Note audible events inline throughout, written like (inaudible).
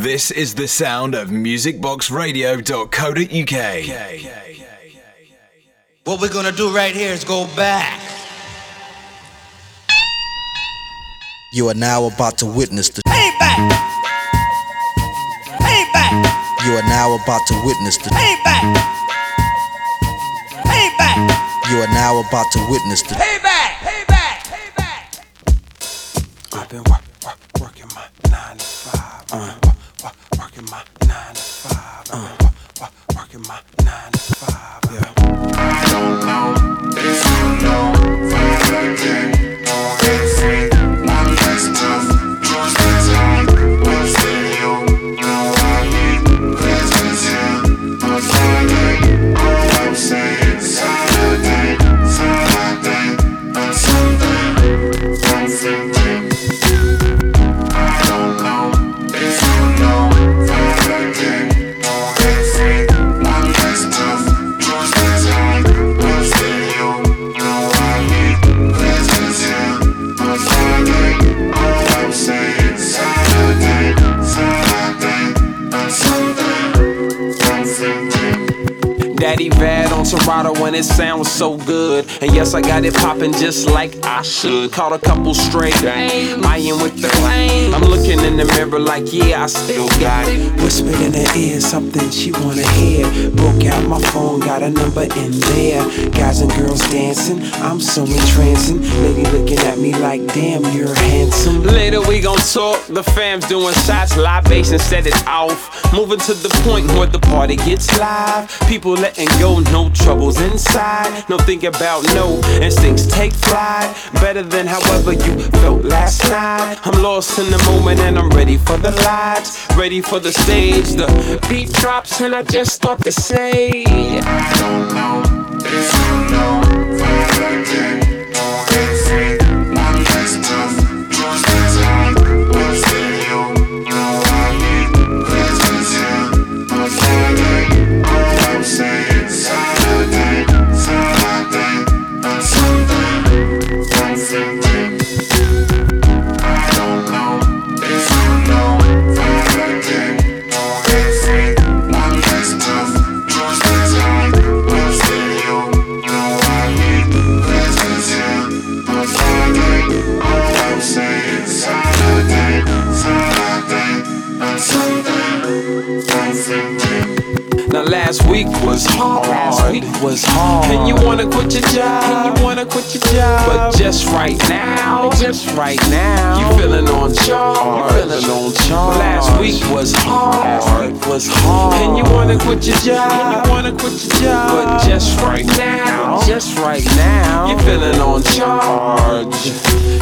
This is the sound of musicboxradio.co.uk. What we're gonna do right here is go back. You are now about to witness the Payback! Payback! You are now about to witness the Payback! Payback! You are now about to witness the Payback! Payback! Popping just like I should. Caught a couple straight, am with the lane. I'm looking in the mirror like, yeah, I still got it. Whispered in her ear something she wanna hear. Broke out my phone, got a number in there. Guys and girls dancing, I'm so entrancing. Lady looking at me like, damn, you're handsome. Later we gon' talk. The fam's doing shots, live bass and set it off. Moving to the point where the party gets live. People letting go, no troubles inside. No think about no instincts take flight. Better than however you felt last night. I'm lost in the moment and I'm ready for the lights, ready for the stage. The beat drops and I just start to say. Now week was hard. And you wanna quit your job. And you wanna quit your job. But just right now, just right now, you feeling on charge. You feeling on charge. Last week was hard. Was hard. And you wanna quit your job. And you wanna quit your job. But just right now, just right now, you feeling on charge.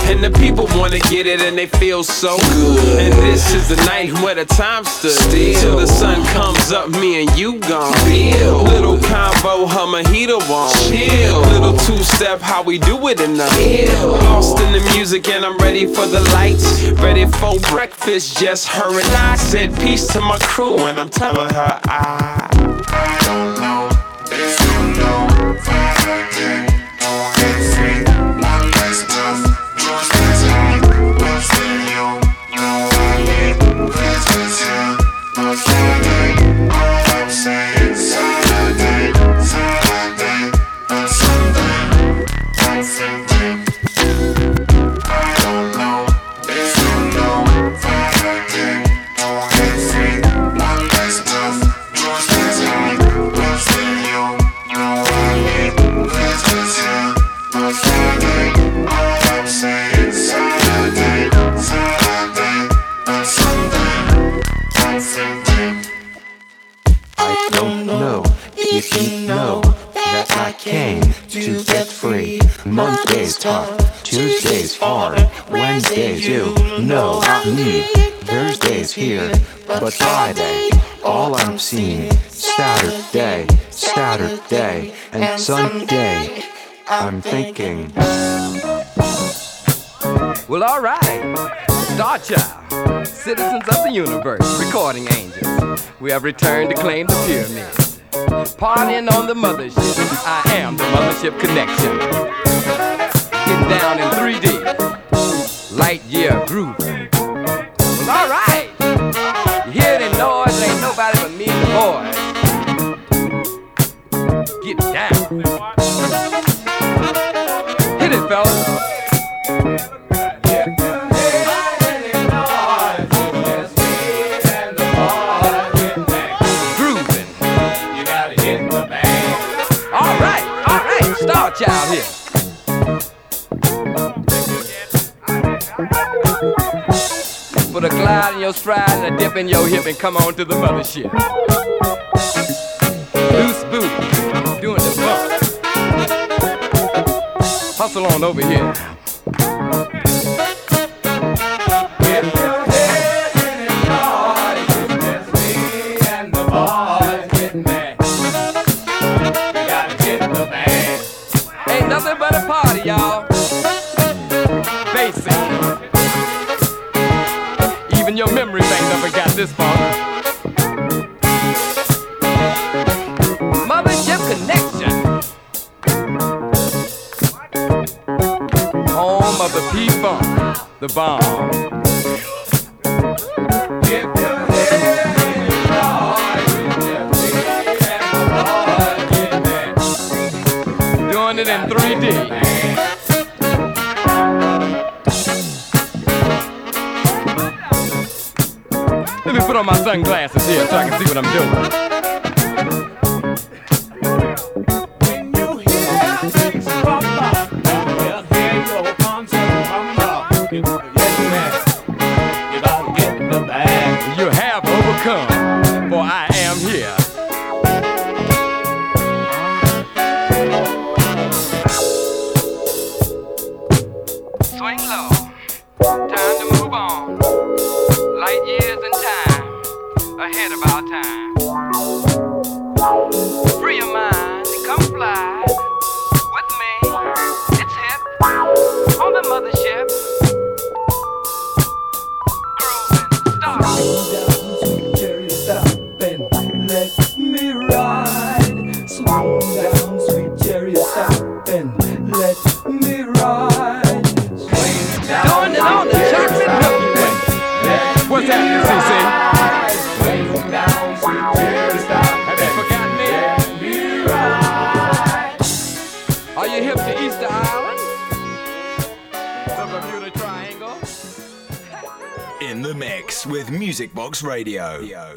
And the people wanna get it and they feel so good. And this is the night where the time stood still. Till the sun comes up, me and you gon' feel. Little combo, Humahita won't chill. Little two step, how we do it in the hill. Lost in the music and I'm ready for the lights. Ready for breakfast, just her and I. Said peace to my crew and I'm telling her I. I'm thinking. Well, alright. Star Child, citizens of the universe, recording angels. We have returned to claim the pyramids. Partying on the mothership. I am the mothership connection. Getting down in 3D. Light year groove. Well, alright. You hear boys. Get down. Hit it, fellas. Grooving. All right, all right, Star Child here. Put a glide in your stride and a dip in your hip and come on to the mothership. Hustle on over here. Ain't nothing but a party, y'all. Basic. Even your memory bank never got this far. The bomb. Doing it in 3D. Let me put on my sunglasses here Are you hip to Easter Island? The Bermuda Triangle? In the mix with Music Box Radio. Yeah.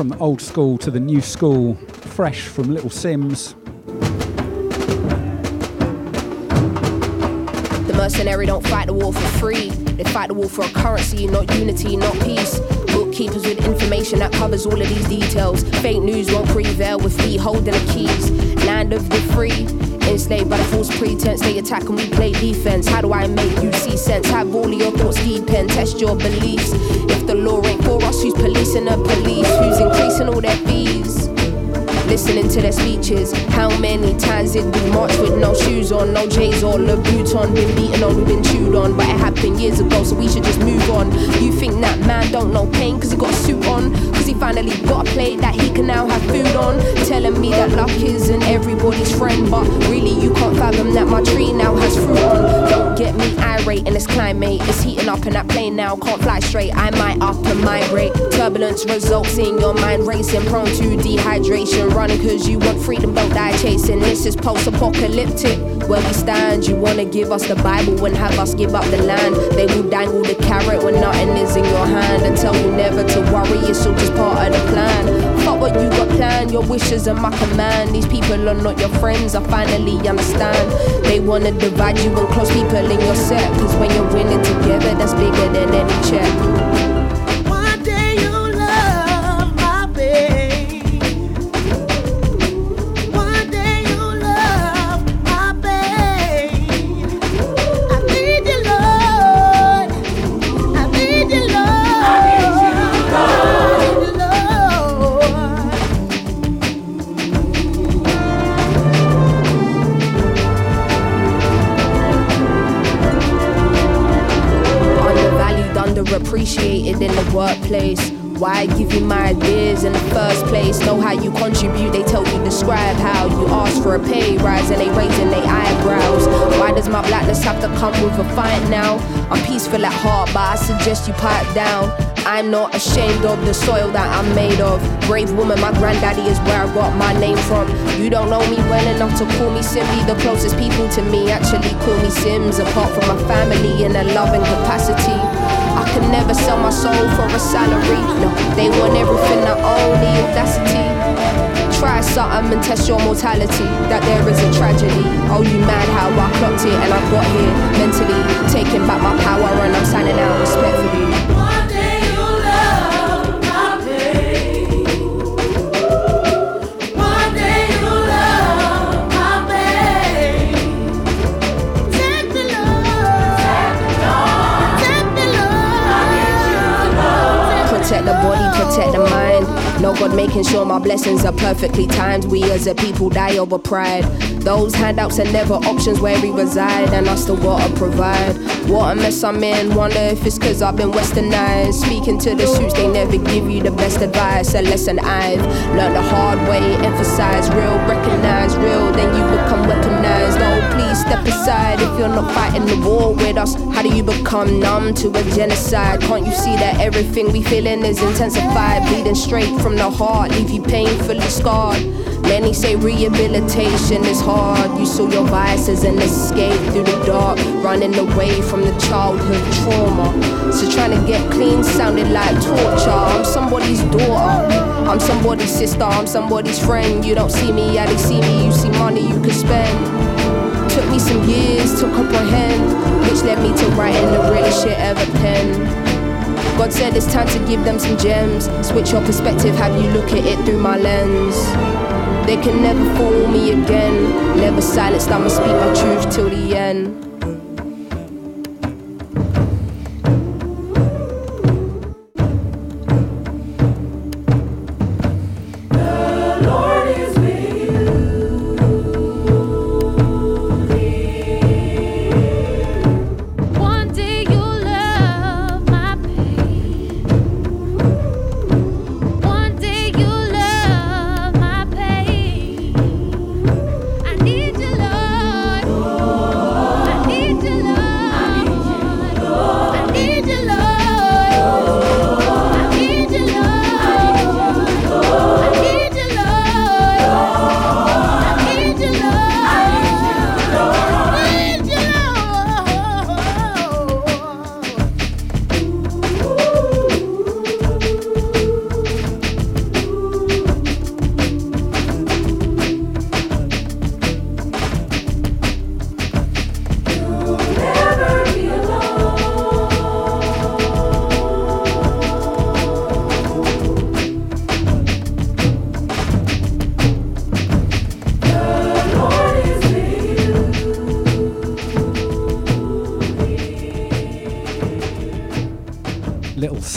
From the old school to the new school, fresh from Little Simz. The mercenary don't fight the war for free. They fight the war for a currency, not unity, not peace. Bookkeepers with information that covers all of these details. Fake news won't prevail with me holding the keys. Land of the free. Enslaved by the false pretense, they attack and we play defense. How do I make you see sense? Have all your thoughts deep and test your beliefs. If the law ain't for us, who's policing the police? Who's increasing all their fees? Listening to their speeches. How many times did we march with no shoes on, no J's or Louboutin? Been beaten on, we've been chewed on, but it happened years ago, so we should just move on. You think that man don't know pain cause he got a suit on? Cause he finally got a plate that he can now have food on? Telling me that luck isn't everybody's friend, but really you can't fathom that my tree now has fruit on. Don't get me irate in this climate, it's heating up in that plane now, can't fly straight. I might up and migrate. Turbulence results in your mind racing, prone to dehydration running cause you want freedom, don't die chasing. This is post apocalyptic. Where we stand, you wanna give us the Bible and have us give up the land. They will dangle the carrot when nothing is in your hand and tell you never to worry, it's all just part of the plan. Fuck what you got planned, your wishes are my command. These people are not your friends, I finally understand. They wanna divide you and close people in your set, cause when you're winning together, that's bigger than any check. Not ashamed of the soil that I'm made of. Brave woman, my granddaddy is where I got my name from. You don't know me well enough to call me Simbi. The closest people to me actually call me Simz, apart from my family in a loving capacity. I can never sell my soul for a salary. No, they want everything I own, the audacity. Try something and test your mortality. That there is a tragedy. Oh, you mad how I clocked it and I got here mentally. Taking back my power and I'm signing out respectfully. God making sure my blessings are perfectly timed. We as a people die over pride. Those handouts are never options where we reside, and us the gotta provide. What a mess I'm in. Wonder if it's cause I've been westernized. Speaking to the suits, they never give you the best advice. A lesson I've learned the hard way. Emphasize real, recognize real, then you become weaponized. Oh, please step aside if you're not fighting the war with us. How do you become numb to a genocide? Can't you see that everything we feeling is intensified? Bleeding straight from the heart, leave you painfully scarred. Many say rehabilitation is hard. You saw your biases and escape through the dark, running away from the childhood trauma. So trying to get clean sounded like torture. I'm somebody's daughter, I'm somebody's sister, I'm somebody's friend. You don't see me, yeah, they see me. You see money you can spend. Took me some years to comprehend, which led me to writing the realest shit ever penned. God said it's time to give them some gems. Switch your perspective, have you look at it through my lens. They can never fool me again. Never silenced, I'ma speak my truth till the end.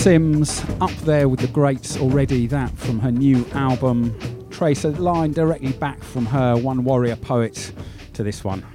Simz up there with the greats already. That from her new album. Trace a line directly back from her One Warrior Poet to this one.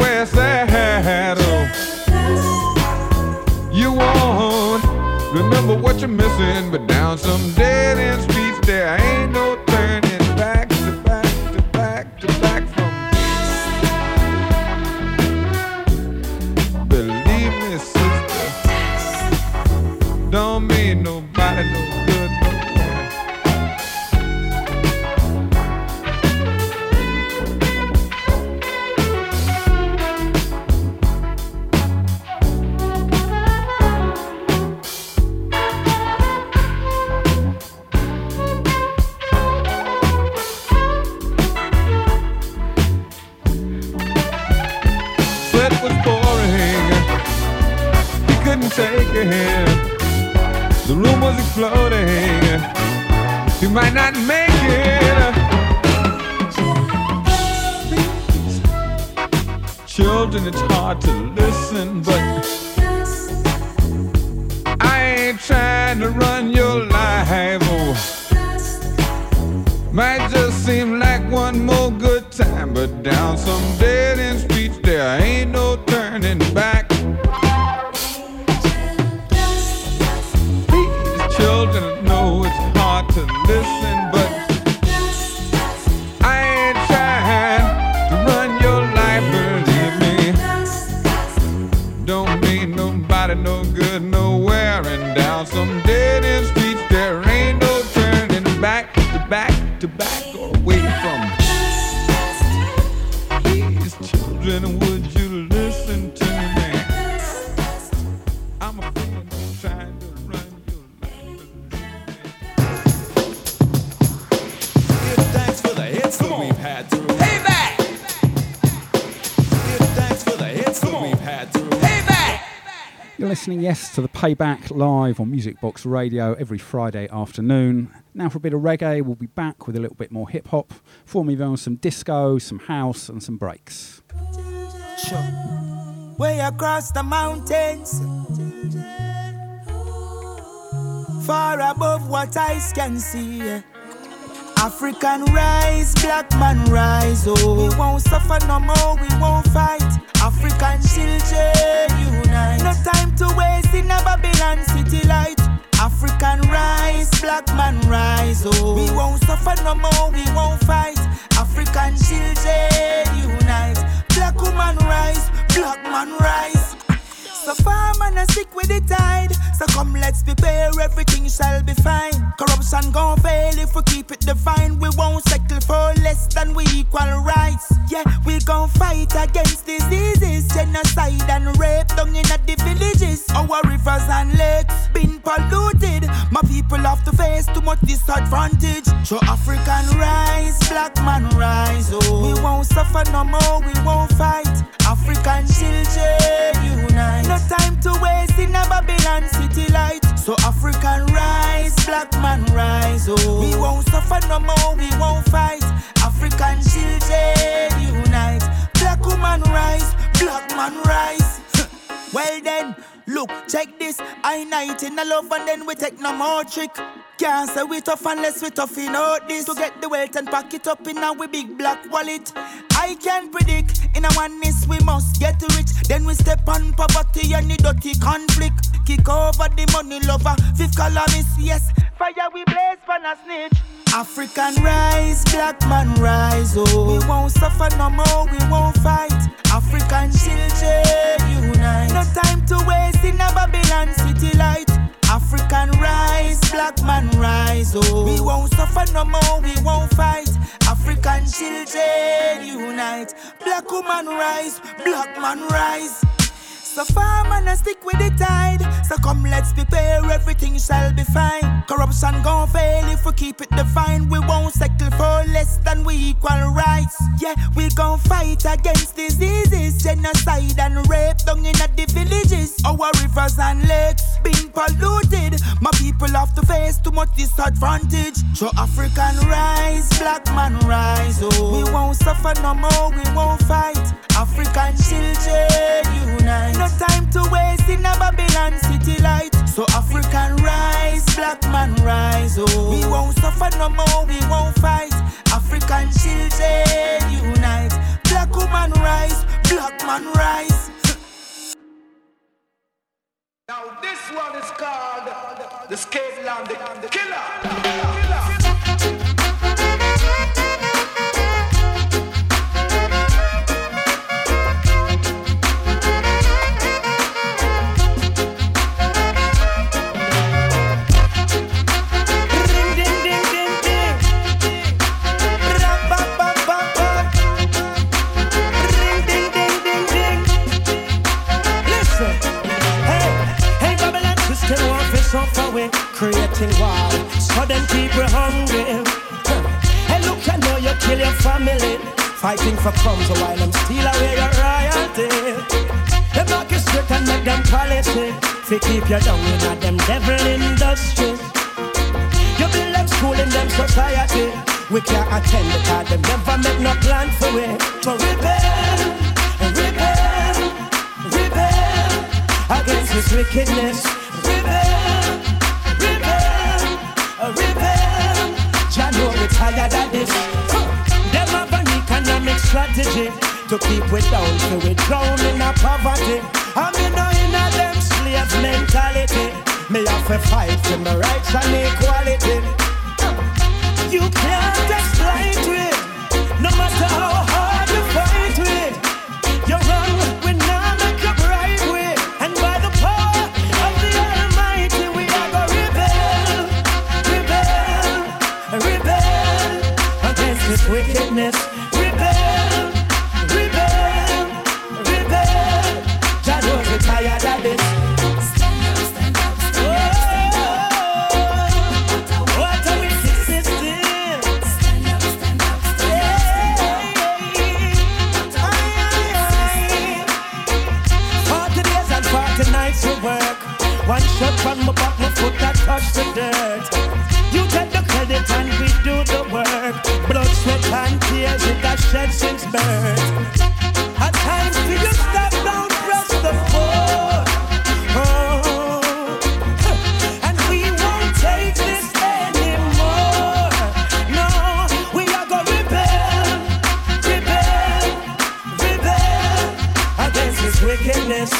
It's. Oh. You won't remember what you're missing, but down some dead end streets there ain't hard to listen, Payback live on Music Box Radio every Friday afternoon. Now for a bit of reggae, we'll be back with a little bit more hip hop. For me, on some disco, some house, and some breaks. Sure. Way across the mountains, far above what eyes can see. African rise, black man rise. Oh, we won't suffer no more, we won't fight. African children unite. No time to waste in a Babylon city light. African rise, black man rise. Oh, we won't suffer no more, we won't fight. African children unite. Black woman rise, black man rise. So far man a sick with the tide. So come let's prepare, everything shall be fine. Corruption gon' fail if we keep it divine. We won't settle for less than we equal rights. Yeah, we gon' fight against diseases, genocide and rape down in the villages. Our rivers and lakes been polluted. My people have to face too much disadvantage. So African rise, black man rise. Oh, we won't suffer no more, we won't fight. African children unite. No time to waste in a Babylon city light. So African rise, black man rise. Oh, we won't suffer no more, we won't fight. African children unite. Black woman rise, black man rise. (laughs) well then, look, check this. I night in a love and then we take no more trick. Can't say we tough unless we tough in out this. To get the wealth and pack it up in our big black wallet. I can't predict in a oneness we must get rich. Then we step on poverty and the dirty conflict. Kick over the money lover, fifth columnist, yes. Fire we blaze for a snitch. African rise, black man rise, oh. We won't suffer no more, we won't fight. African children unite. No time to waste Babylon city light. African rise, black man rise, oh. We won't suffer no more, we won't fight. African children unite. Black woman rise, black man rise. So far, man, I stick with the tide. So come, let's prepare, everything shall be fine. Corruption gon' fail if we keep it divine. We won't settle for less than we equal rights. Yeah, we gon' fight against diseases, genocide and rape down in the villages. Our rivers and lakes been polluted. My people have to face too much disadvantage. So African rise, black man rise. Oh, we won't suffer no more. We won't fight. African children unite. No time to waste in a Babylon city light. So African rise, black man rise. Oh, we won't suffer no more. We won't fight. African children unite. Black woman rise, black man rise. Now this one is called the Skate Land, the Killer. People hungry. Hey, look, I know you kill your family, fighting for crumbs while steal away your royalty. They mark you straight and make them policy, to keep you down in a them devil industry. You build them school in them society. We can't attend because them never make no plan for it. To rebel, rebel, rebel against this wickedness. Rebel, tired of this. Them have an economic strategy to keep we down, so we drown in a poverty. I mean, no in a them slave mentality. Me have to fight for my rights and equality. You can't wickedness. Shed since birth. At times do you stop down, press the foot. Oh, and we won't take this anymore. No, we are gonna rebel, rebel, rebel against this wickedness.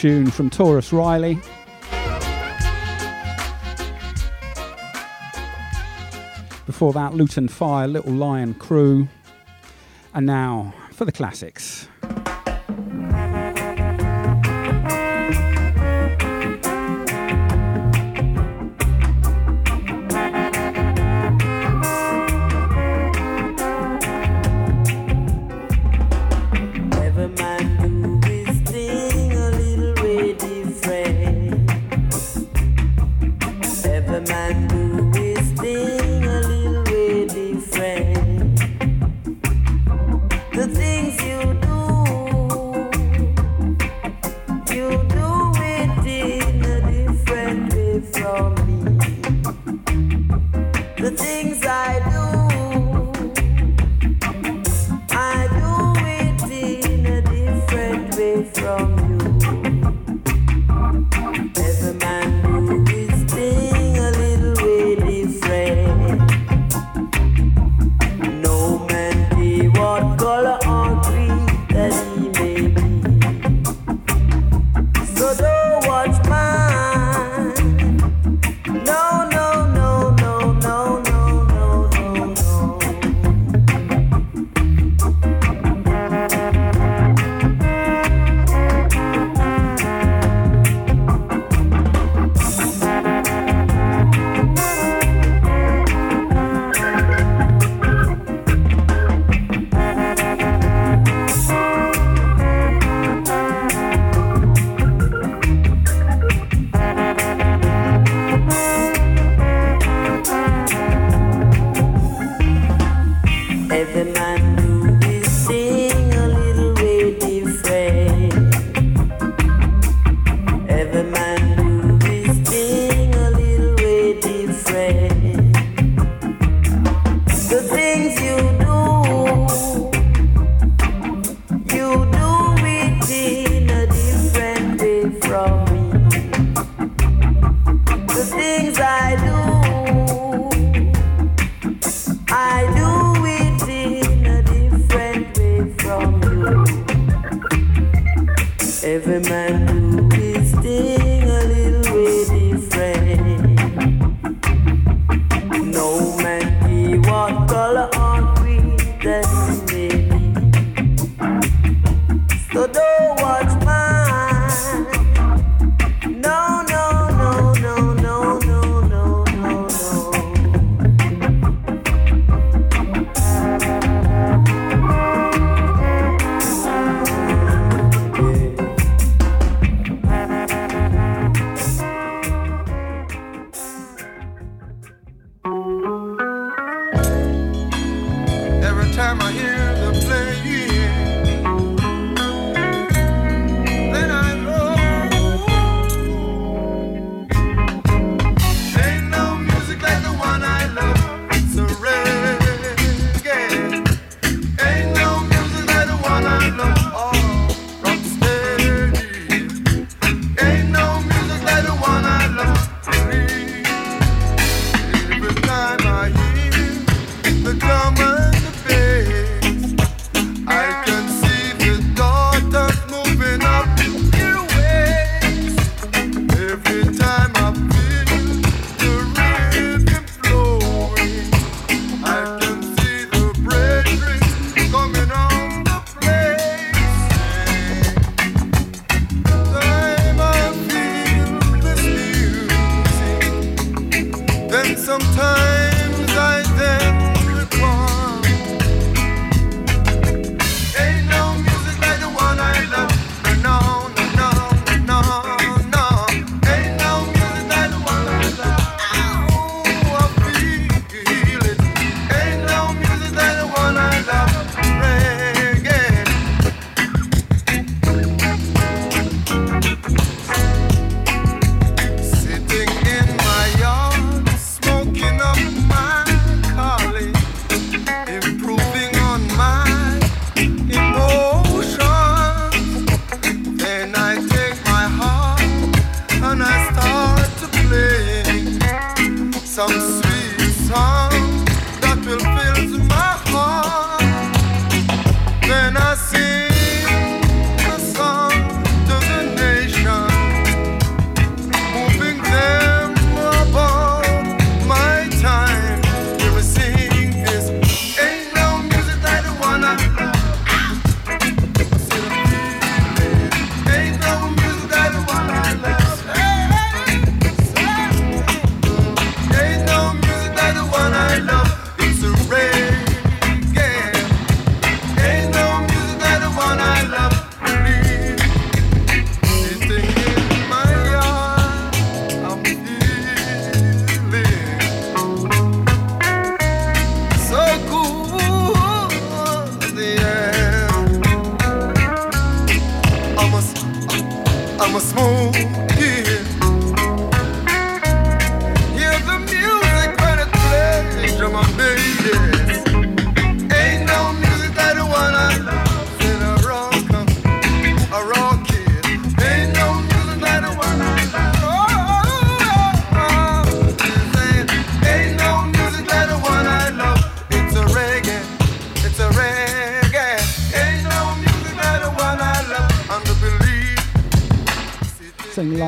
Tune from Tarrus Riley. Before that, Lutan Fyiah, Little Lion Crew. And now for the classics.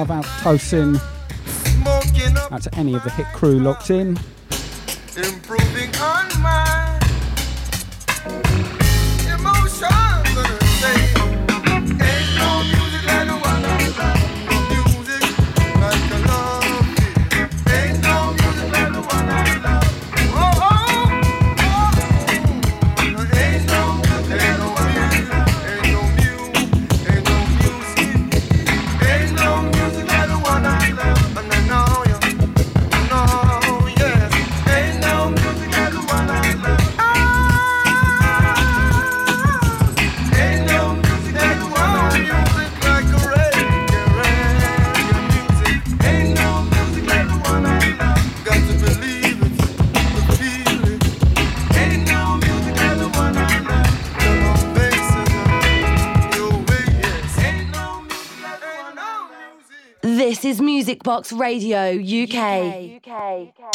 Love out to Tosin. Out to any of the hit crew locked in. improving on my is Music Box Radio UK. UK uh, UK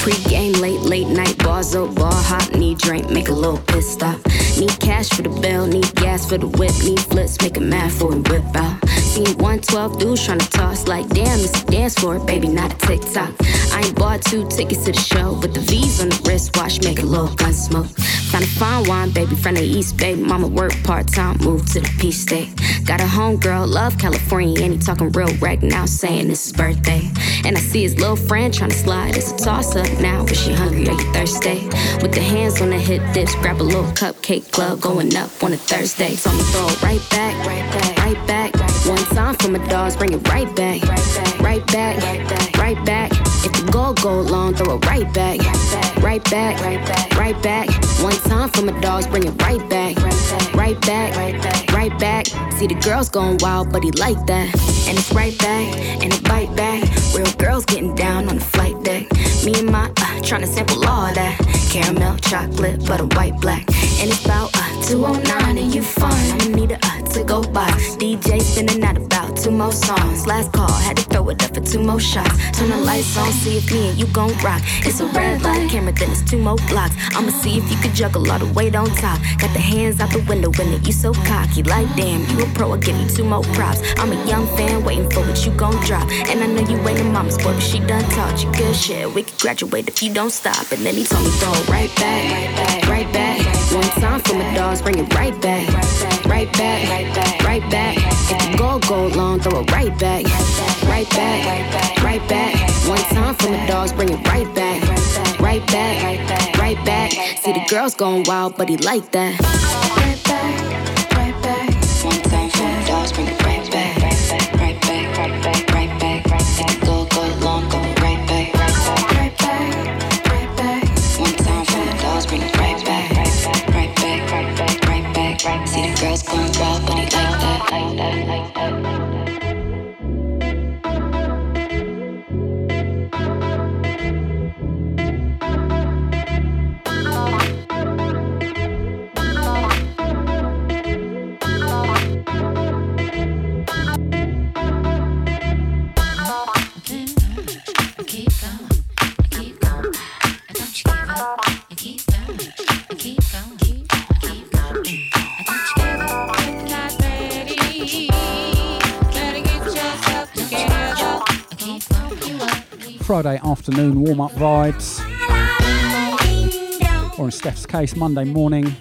Pre-Game, late, late night, bars up, bar hop, need drink, make a little piss stop. Need cash for the bill, need gas for the whip, need flips, make a mad for we whip out. Seen 112 dudes tryna toss like, damn, it's a dance floor, baby, not a TikTok. I ain't bought two tickets to the show, but the V's on the wristwatch, make a little gun smoke. Found a fine wine, baby, from the East Bay. Mama work part time, move to the Peace State. Got a homegirl, love California, and he talking real right now, saying it's his birthday. And I see his little friend trying to slide. It's a toss up now, but she hungry, are you thirsty? With the hands on the hip dips, grab a little cupcake club going up on a Thursday. So I'ma throw it right back, right back, right back. One time for my dogs, bring it right back, right back, right back, right back. If the goal go long, throw it right back, right back, right back, right back. One time for my dogs, bring it right back, right back, right back, right back. See the girls going wild, but he like that, and it's right back, and it bite back. Real girls getting down on the flight deck. Me and my uh, trying to sample all that caramel, chocolate, butter, white, black, and it's about uh, 209 and you fun. I'ma need a uh, to go by. DJ spinning out about two more songs. Last call, had to throw it up for two more shots. Turn the lights on, see if me and you gon' rock. It's a red light camera, then it's two more blocks. I'ma see if you can juggle all the weight on top. Got the hands out the window when it you so cocky. Like damn, you a pro, I give you two more props. I'm a young fan waiting for what you gon' drop. And I know you ain't a mama's boy, but she done taught you good shit. We could graduate if you don't stop. And then he told me throw it right back, right back, right back. One time for my dogs, bring it right back, right back, right back, right. If the goal go long, throw it right back, right back, right back. One time for my dogs, bring it right back, right back, right back. See the girls going wild, but he like that. Right back, right back. One time for my dogs, bring it afternoon warm up vibes. Or in Steph's case, Monday morning.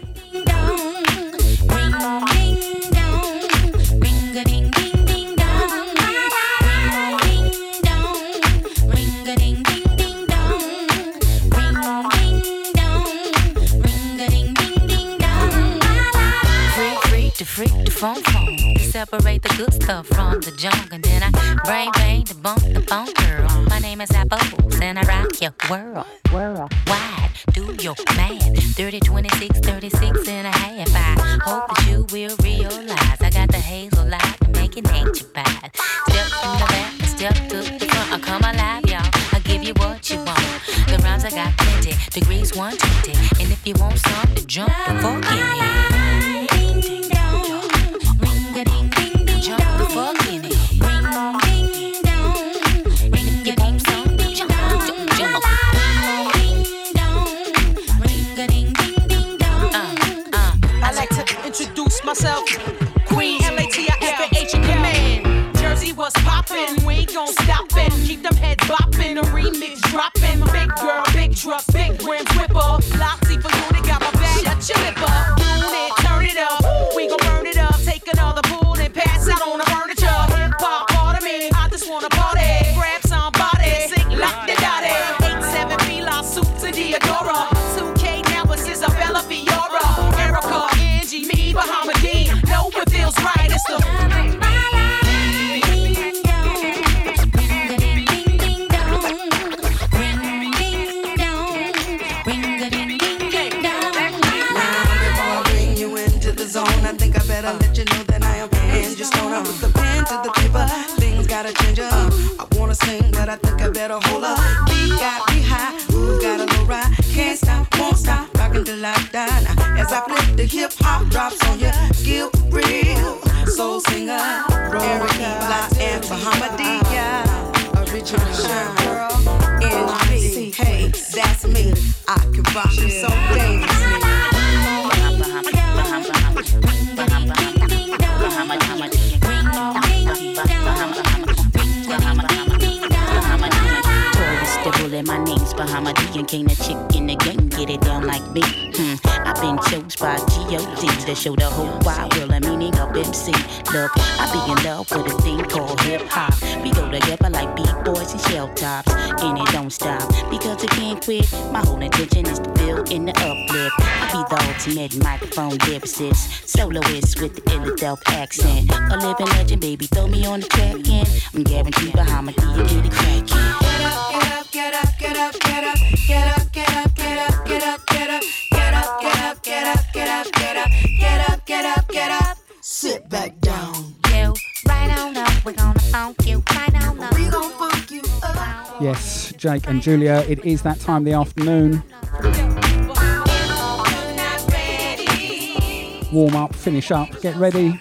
phone phone. Separate the good stuff from the junk, and then I brain bang the bump the phone girl. My name is Apple, and I rock your world. World wide, do your math. 30, 26, 36 and a half. I hope that you will realize I got the hazel light to make it nature bad. Step in the back, step to the front. I come alive, y'all. I give you what you want. The rhymes I got plenty, degrees 120. And microphone lyricist, soloist with the ill accent. A living legend, baby, throw me on the track and I'm guaranteed Bahamadia get it crackin'. Get up, get up, get up, get up, get up, get up, get up, get up, get up, get up, get up, get up, get up, get up, get up, get up. Sit back down. You right on up, we're gonna funk you right on up. We gon' funk you up. Yes, Jake and Julia, it is that time of the afternoon. Warm up, finish up, get ready.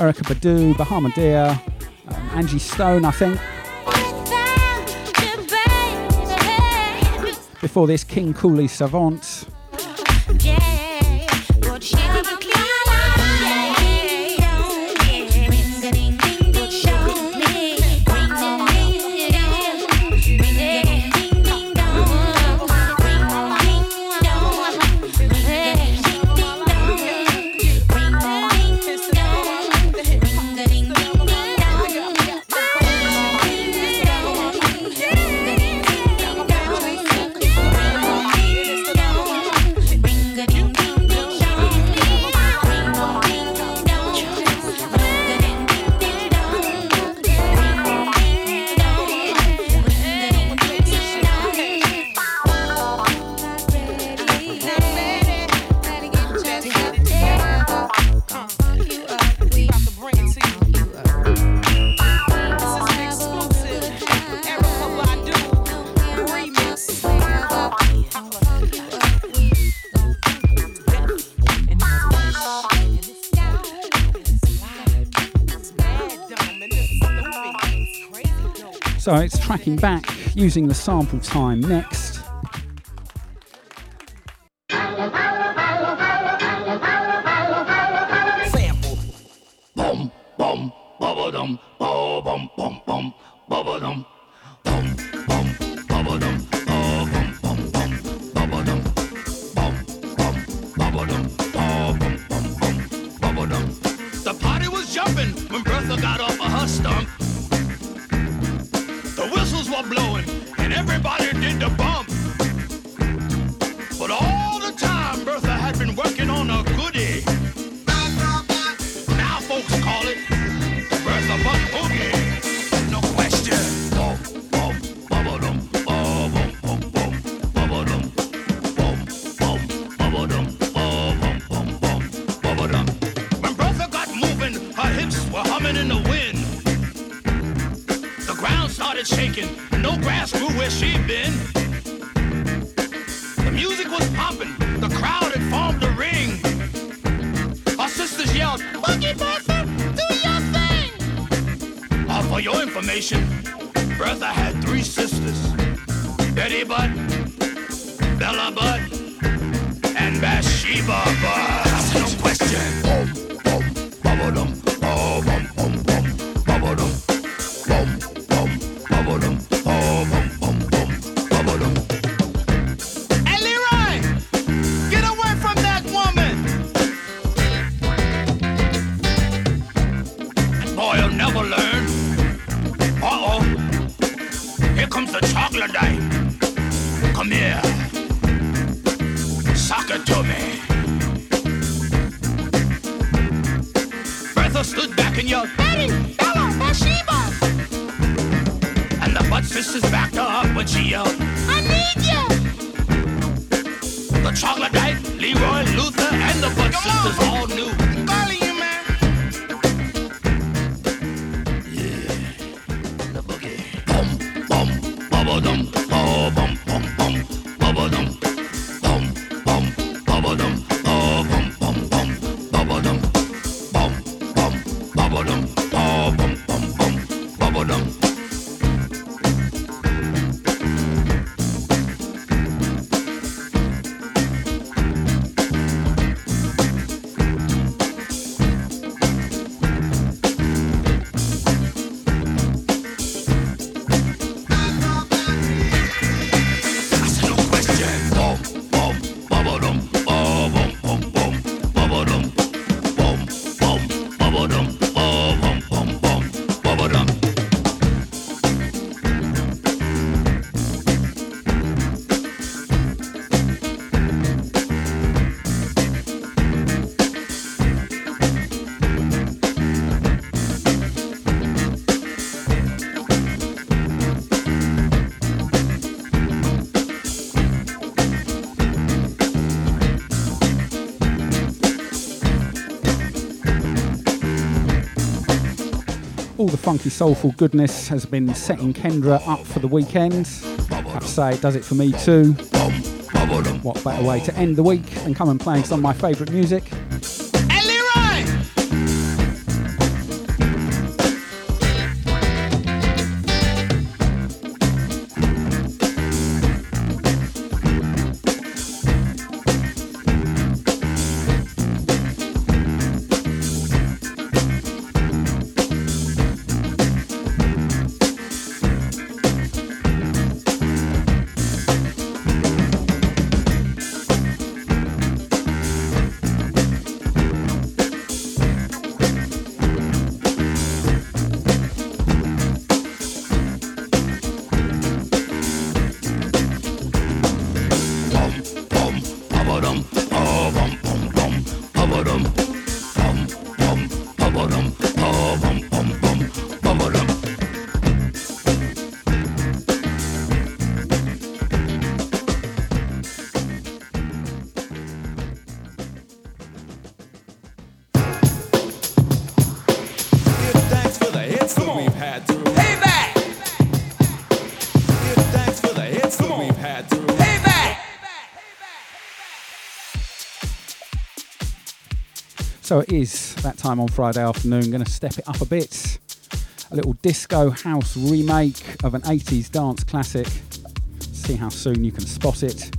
Erykah Badu, Bahamadia, um, Angie Stone, I think. Before this, King Cooley Savant. back using the sample time next. never learn. Uh oh. Here comes the chocolate day. Come here. Suck it to me. Bertha stood back and yelled, Betty, Bella, Bathsheba. And the butt sisters backed her up when she yelled, I need you. The chocolate day, Leroy, Luther, and the butt sisters all knew. funky soulful goodness has been setting Kendra up for the weekend. I have to say, it does it for me too. What better way to end the week than come and play some of my favourite music? So it is that time on Friday afternoon. Going to step it up a bit. A little disco house remake of an 80s dance classic. See how soon you can spot it.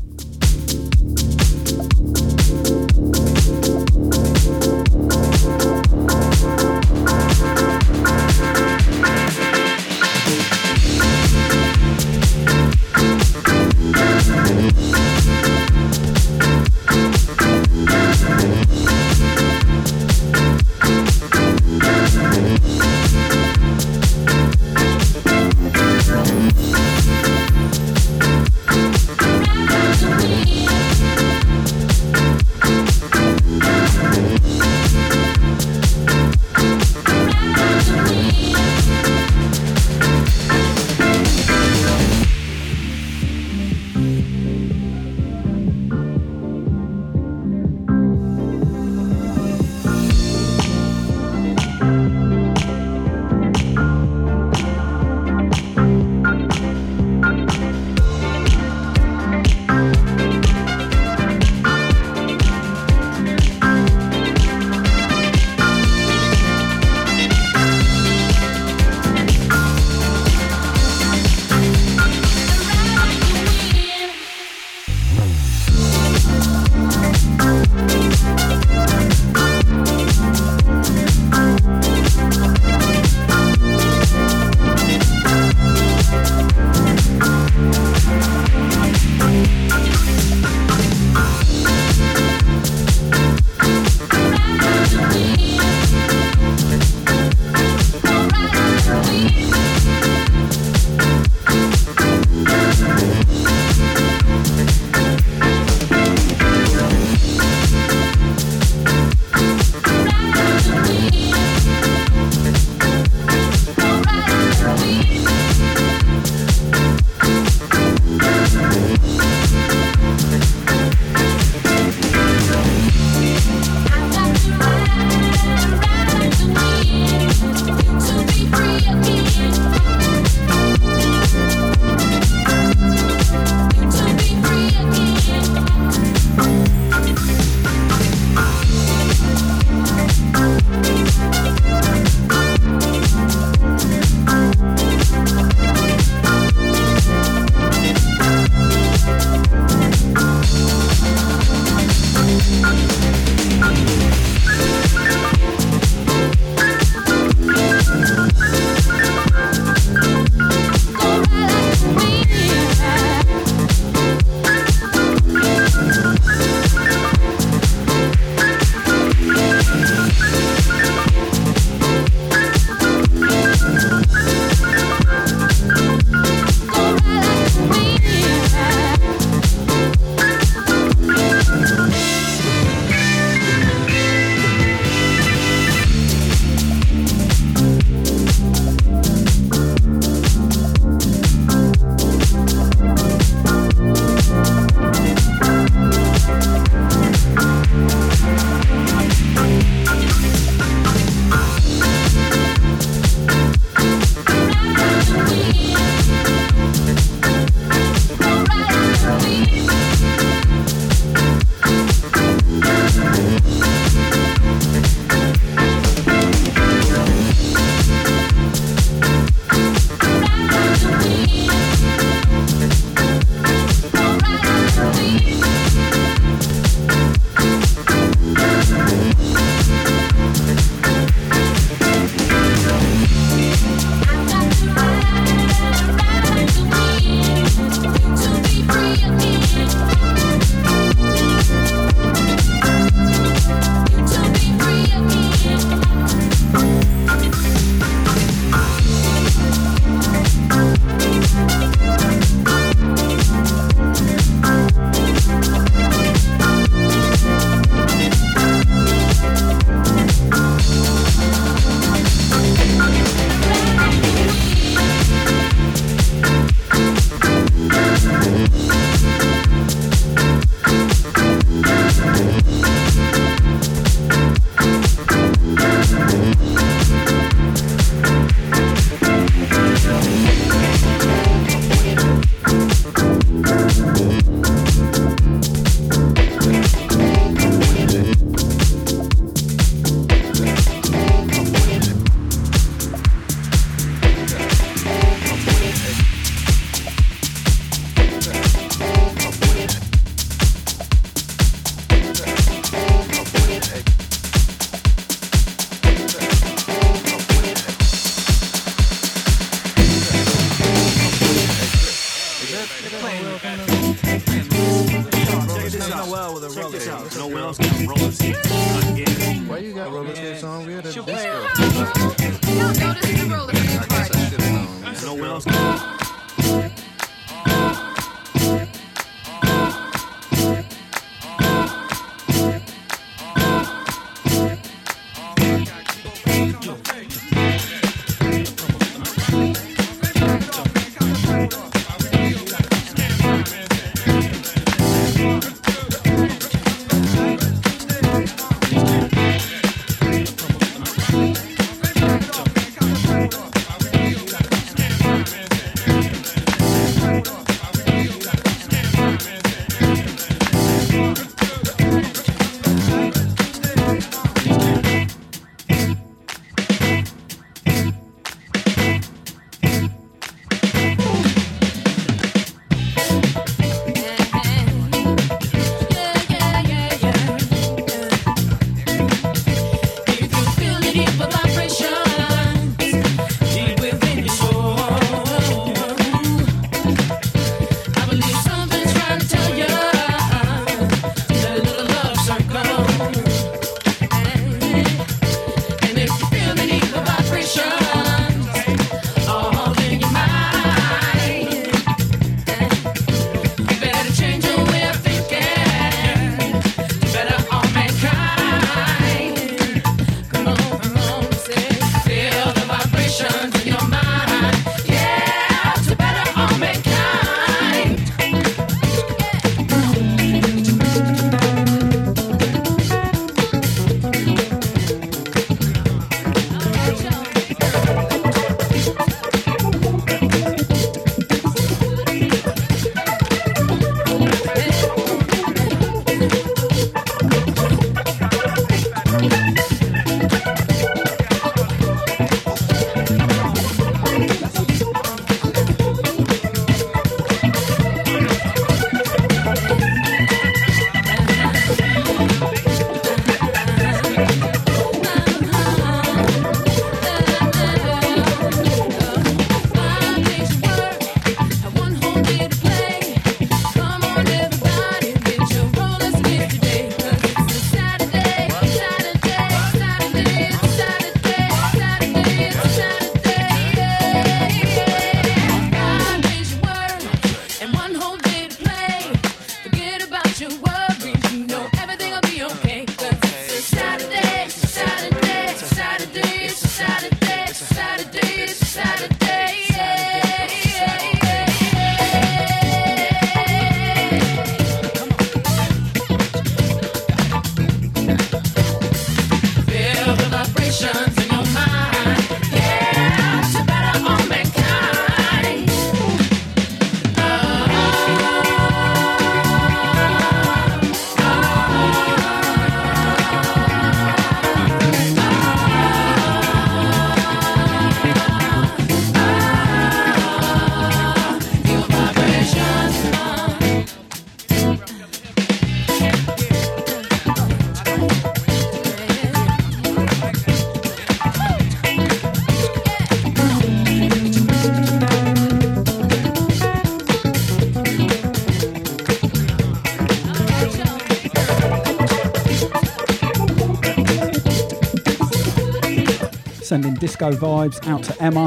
Sending disco vibes out to Emma.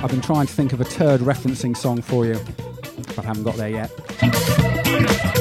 I've been trying to think of a turd referencing song for you, but I haven't got there yet.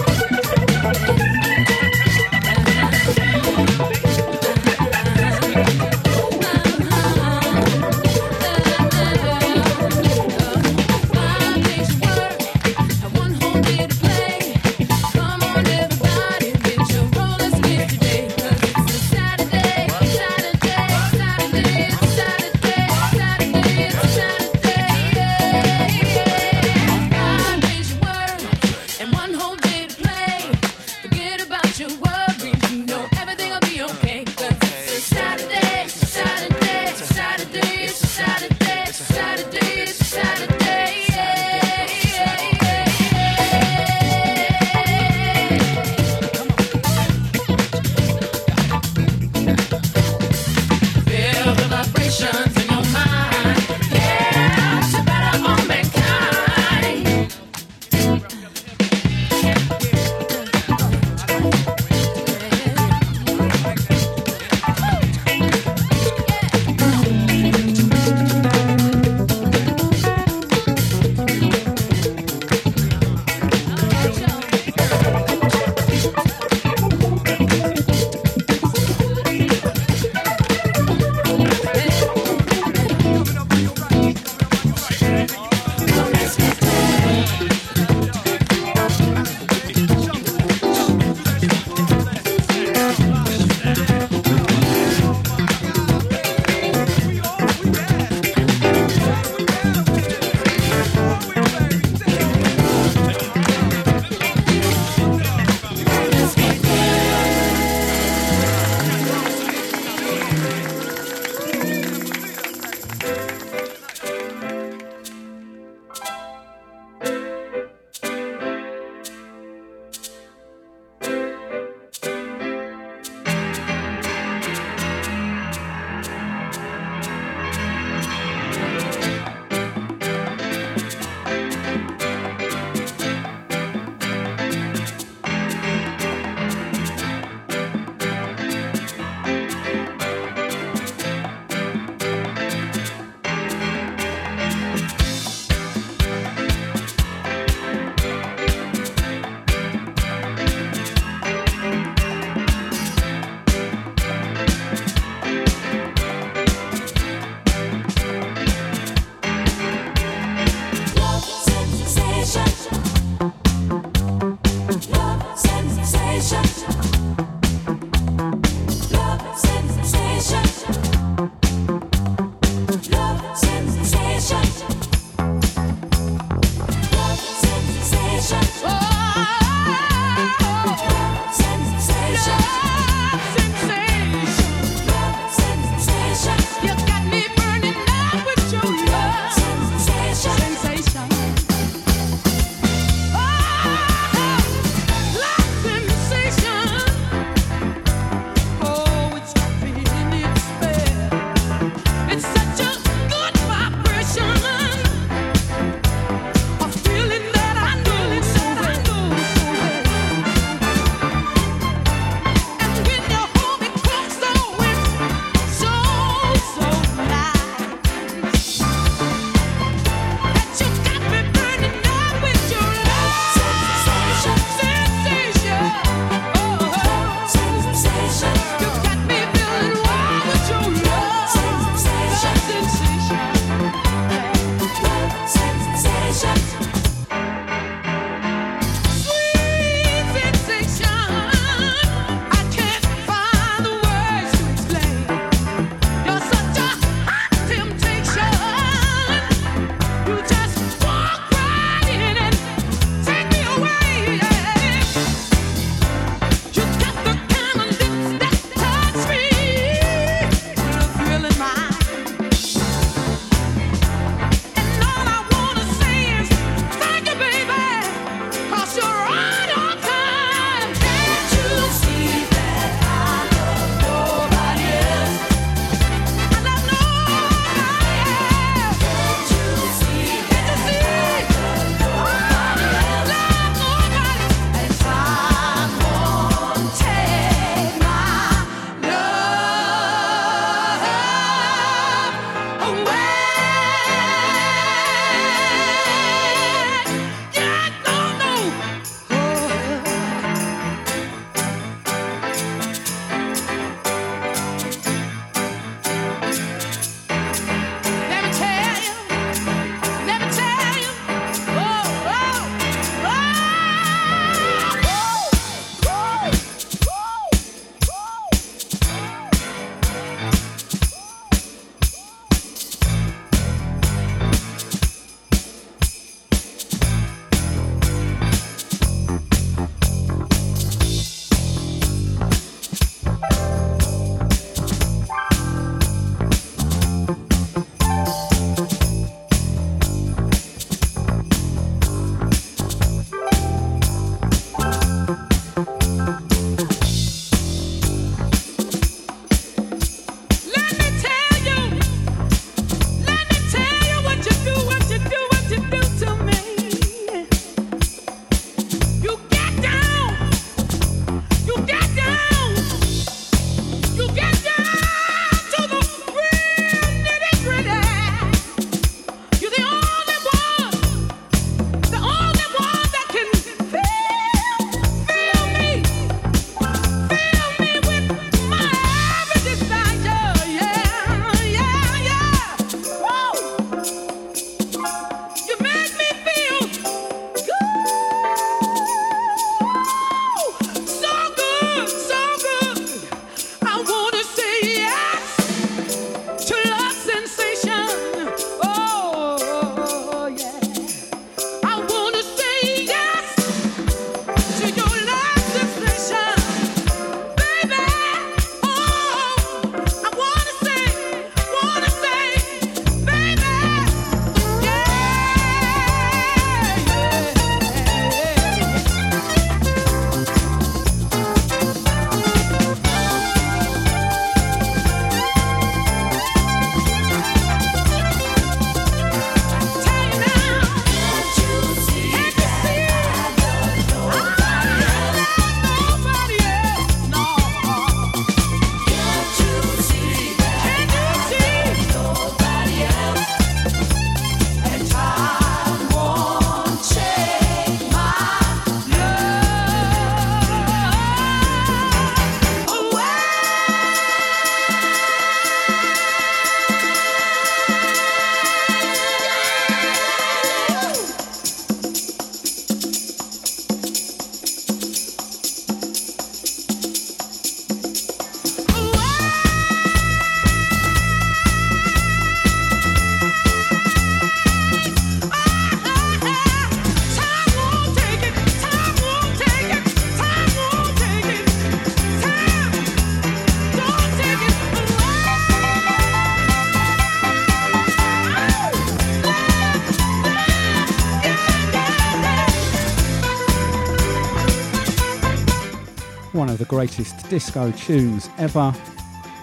The greatest disco tunes ever.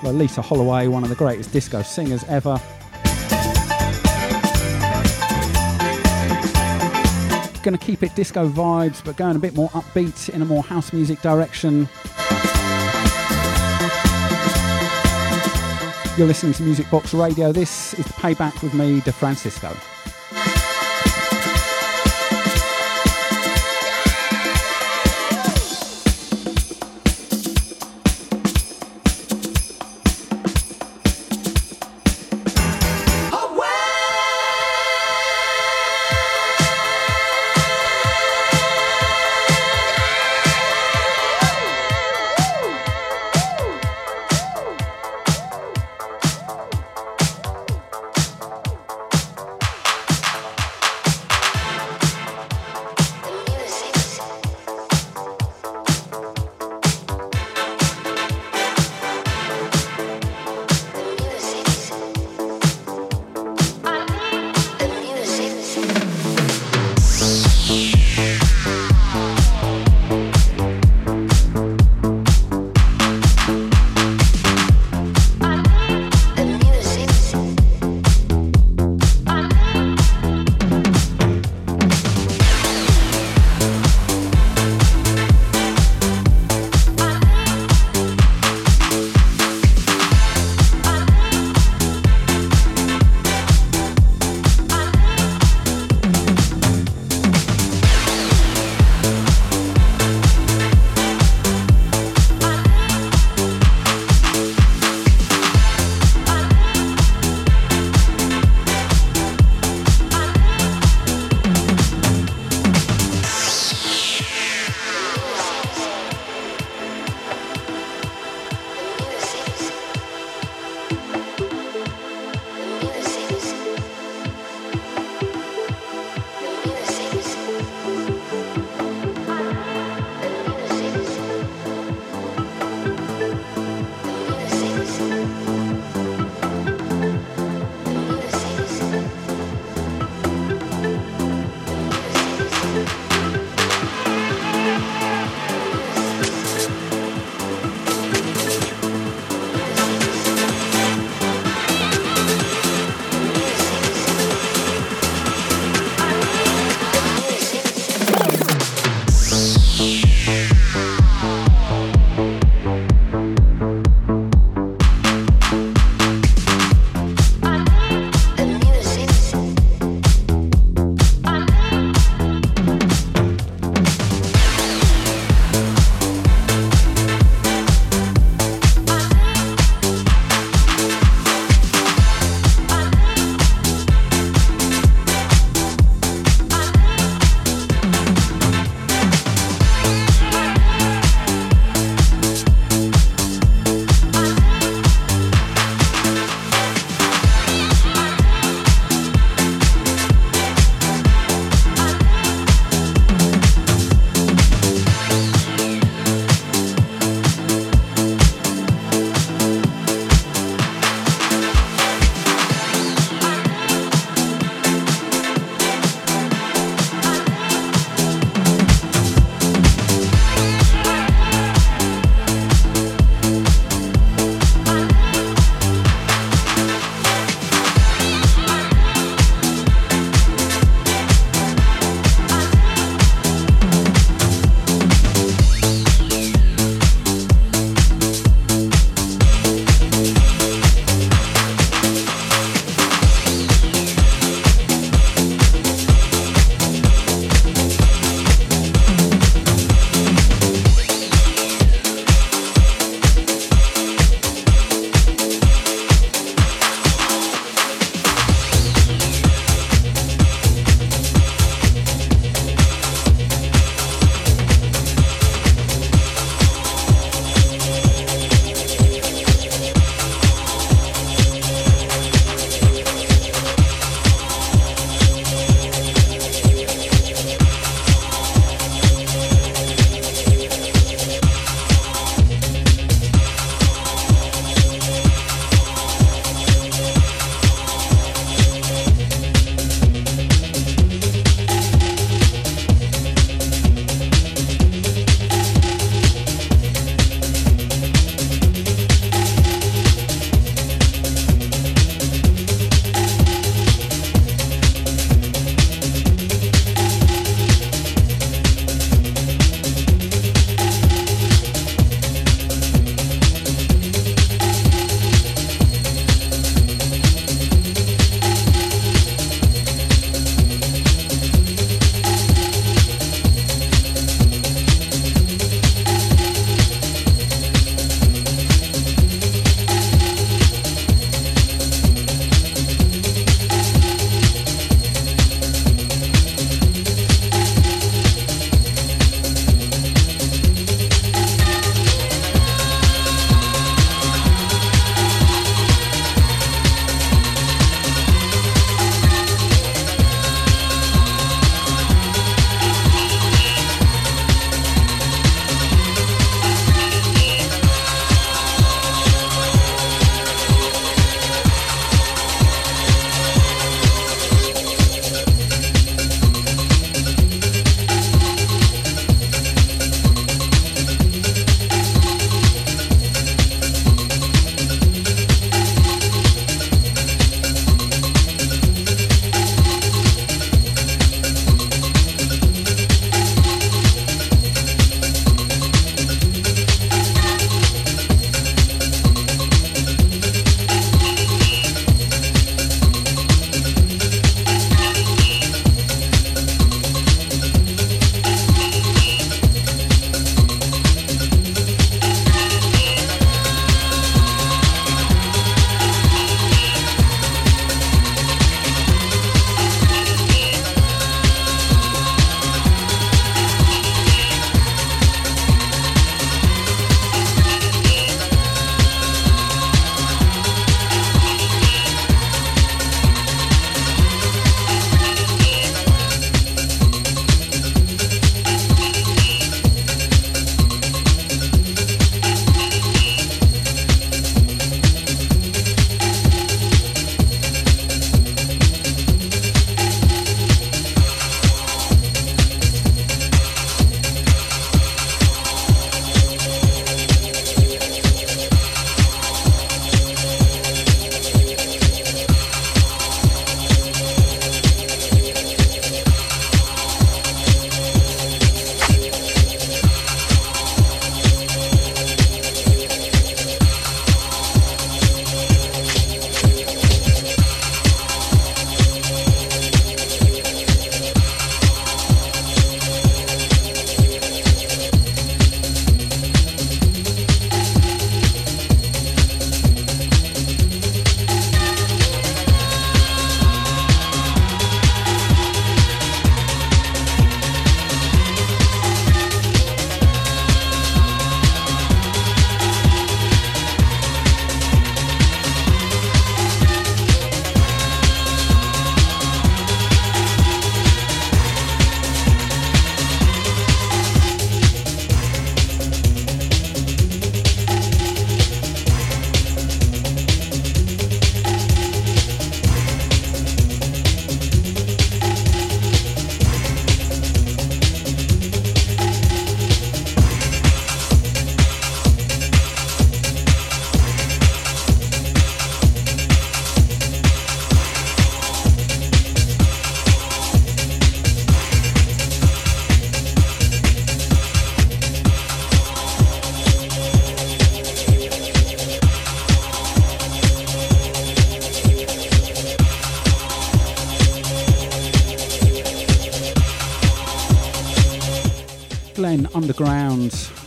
Loleatta Holloway, one of the greatest disco singers ever. Going to keep it disco vibes, but going a bit more upbeat in a more house music direction. You're listening to Music Box Radio. This is payback with me, D'Francisco.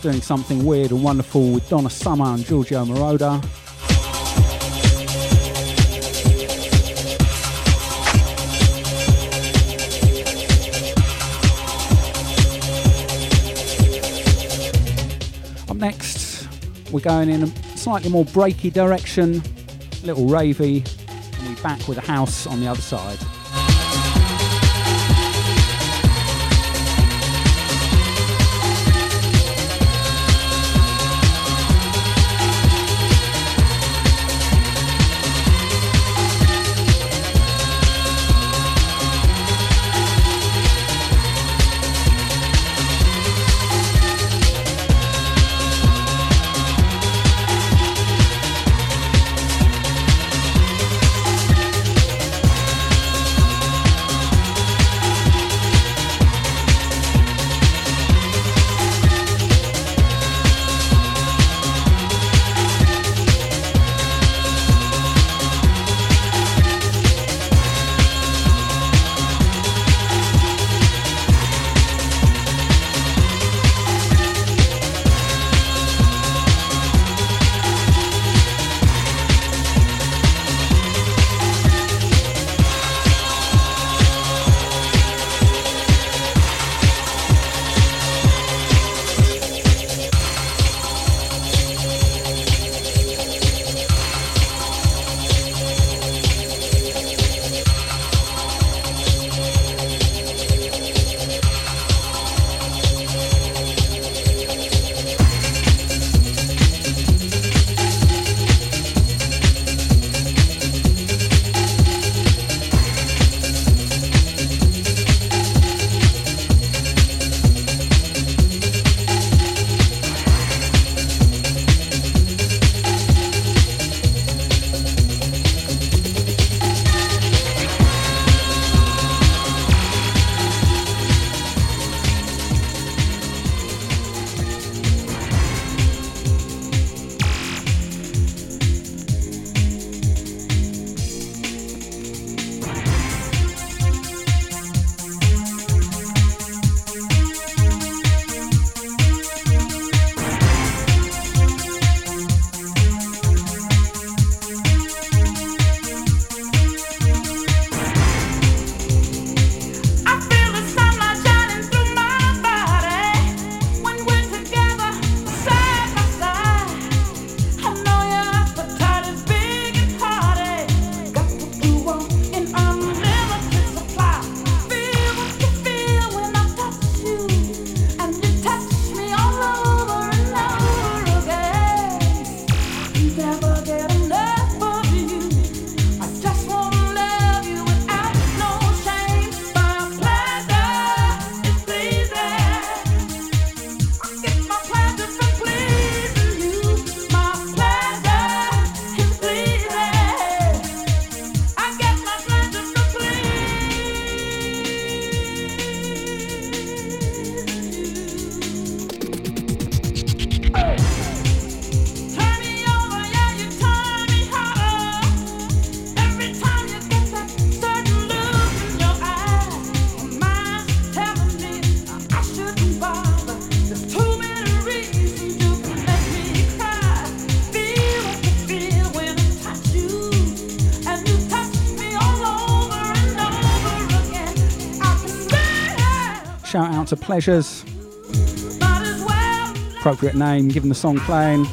Doing something weird and wonderful with Donna Summer and Giorgio Moroder. Up next, we're going in a slightly more breaky direction, a little ravey, and we're back with a house on the other side. To Pleasures. Appropriate name, given the song playing.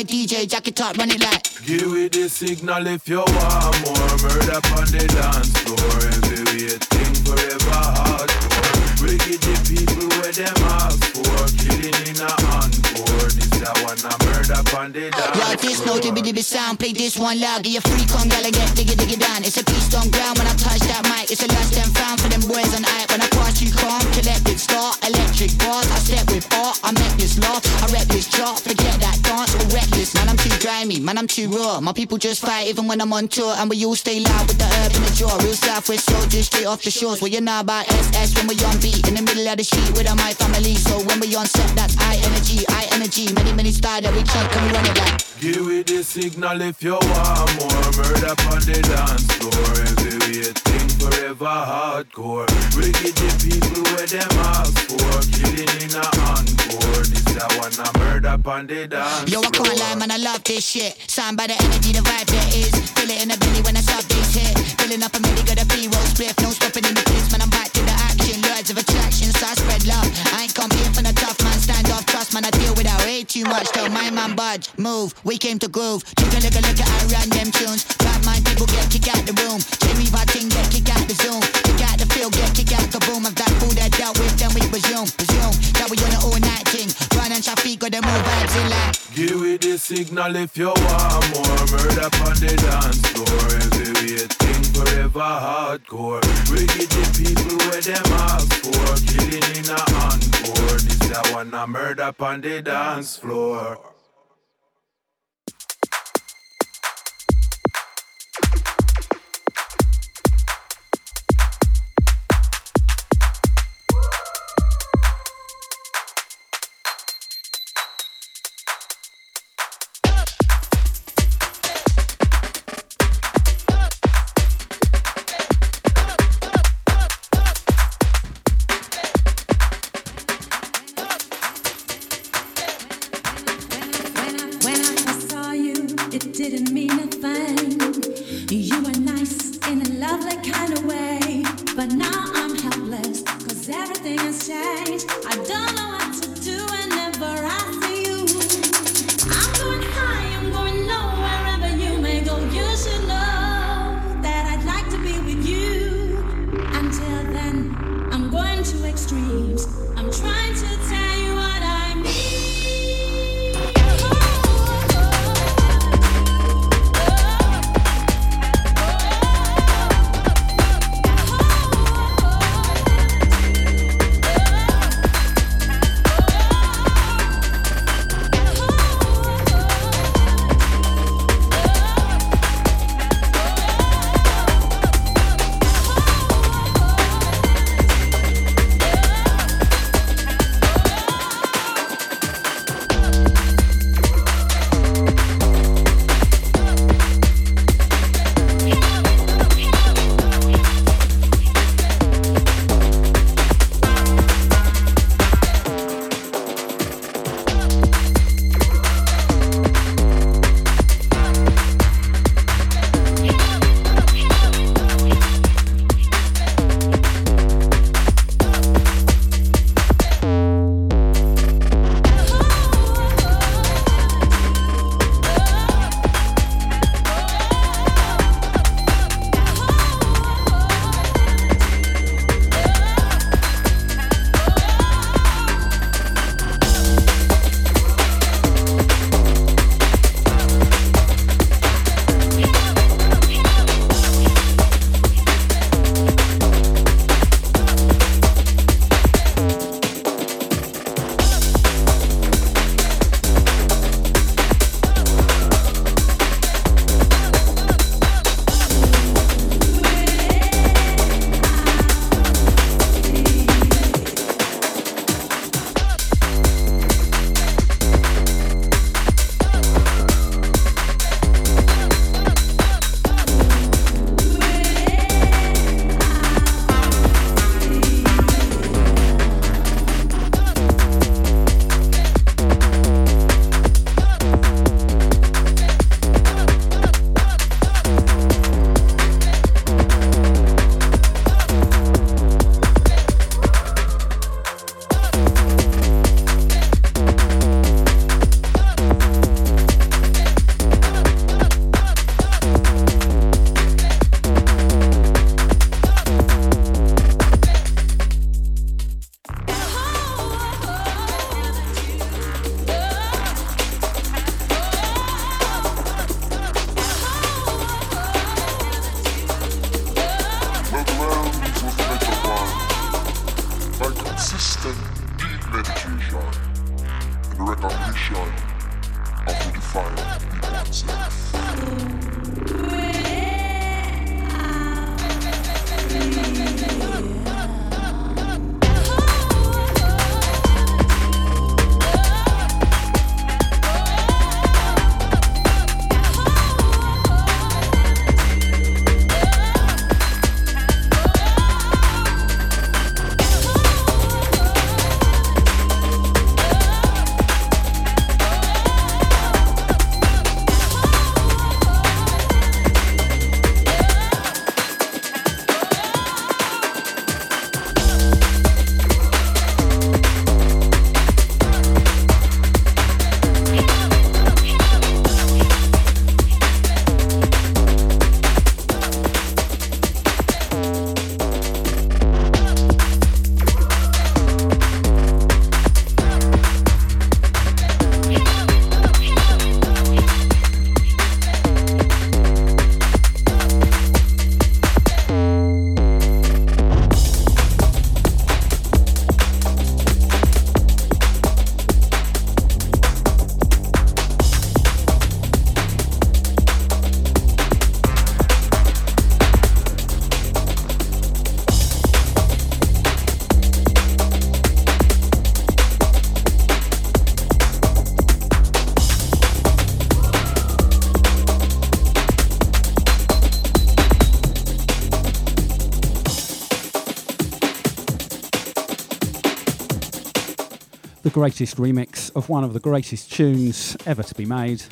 My DJ, jacket up, run it like. Give me the signal if you want more murder on the dance floor. Every forever hardcore. Wicked the people where them ask for. Killing in a encore. This a one a murder on the dance floor. Yo, this no dibby sound, play this one loud, get your free come, gotta get diggy diggy down. It's a beast on ground when I touch that mic, it's a last and found for them boys on hype. When I pass you calm, collected start, electric bars, I step with art, man, I'm too raw. My people just fight even when I'm on tour, and we all stay loud with the herb in the jaw. Real Southwest soldiers straight off the shores. Well, you know about SS when we on beat in the middle of the street with my family. So when we on set, that's high energy, high energy. Many, many style that we chug, can we run it back? Give me the signal if you want more murder on the dance floor. Everything forever hardcore. Wicked the people where them ask for. Killing in a encore. This a one a murder on the dance Yo, I can't lie, man, I love this shit. Signed by the energy, the vibe there is. Feel it in the belly when I sub this hit. Filling up a milli, got a B-roll spliff. No stopping in the place, man, I'm back to the action. Words of attraction, so I spread love. I ain't come way too much. Tell my man budge, move. We came to groove. Take a look, a look at our random tunes. Bad mind people get kicked out the room. Jimmy Martin get kicked out the zoom. Kick out the field, get kicked out the boom. Of that fool that dealt with, then we resume, resume. That we on the all and traffic, got them move vibes in like. Give me the signal if you want more murder on the dance floor. Everything forever hardcore. Wicked the people where them ask for. Killing in a encore. This a one a murder on the dance floor. Shut. Greatest remix of one of the greatest tunes ever to be made.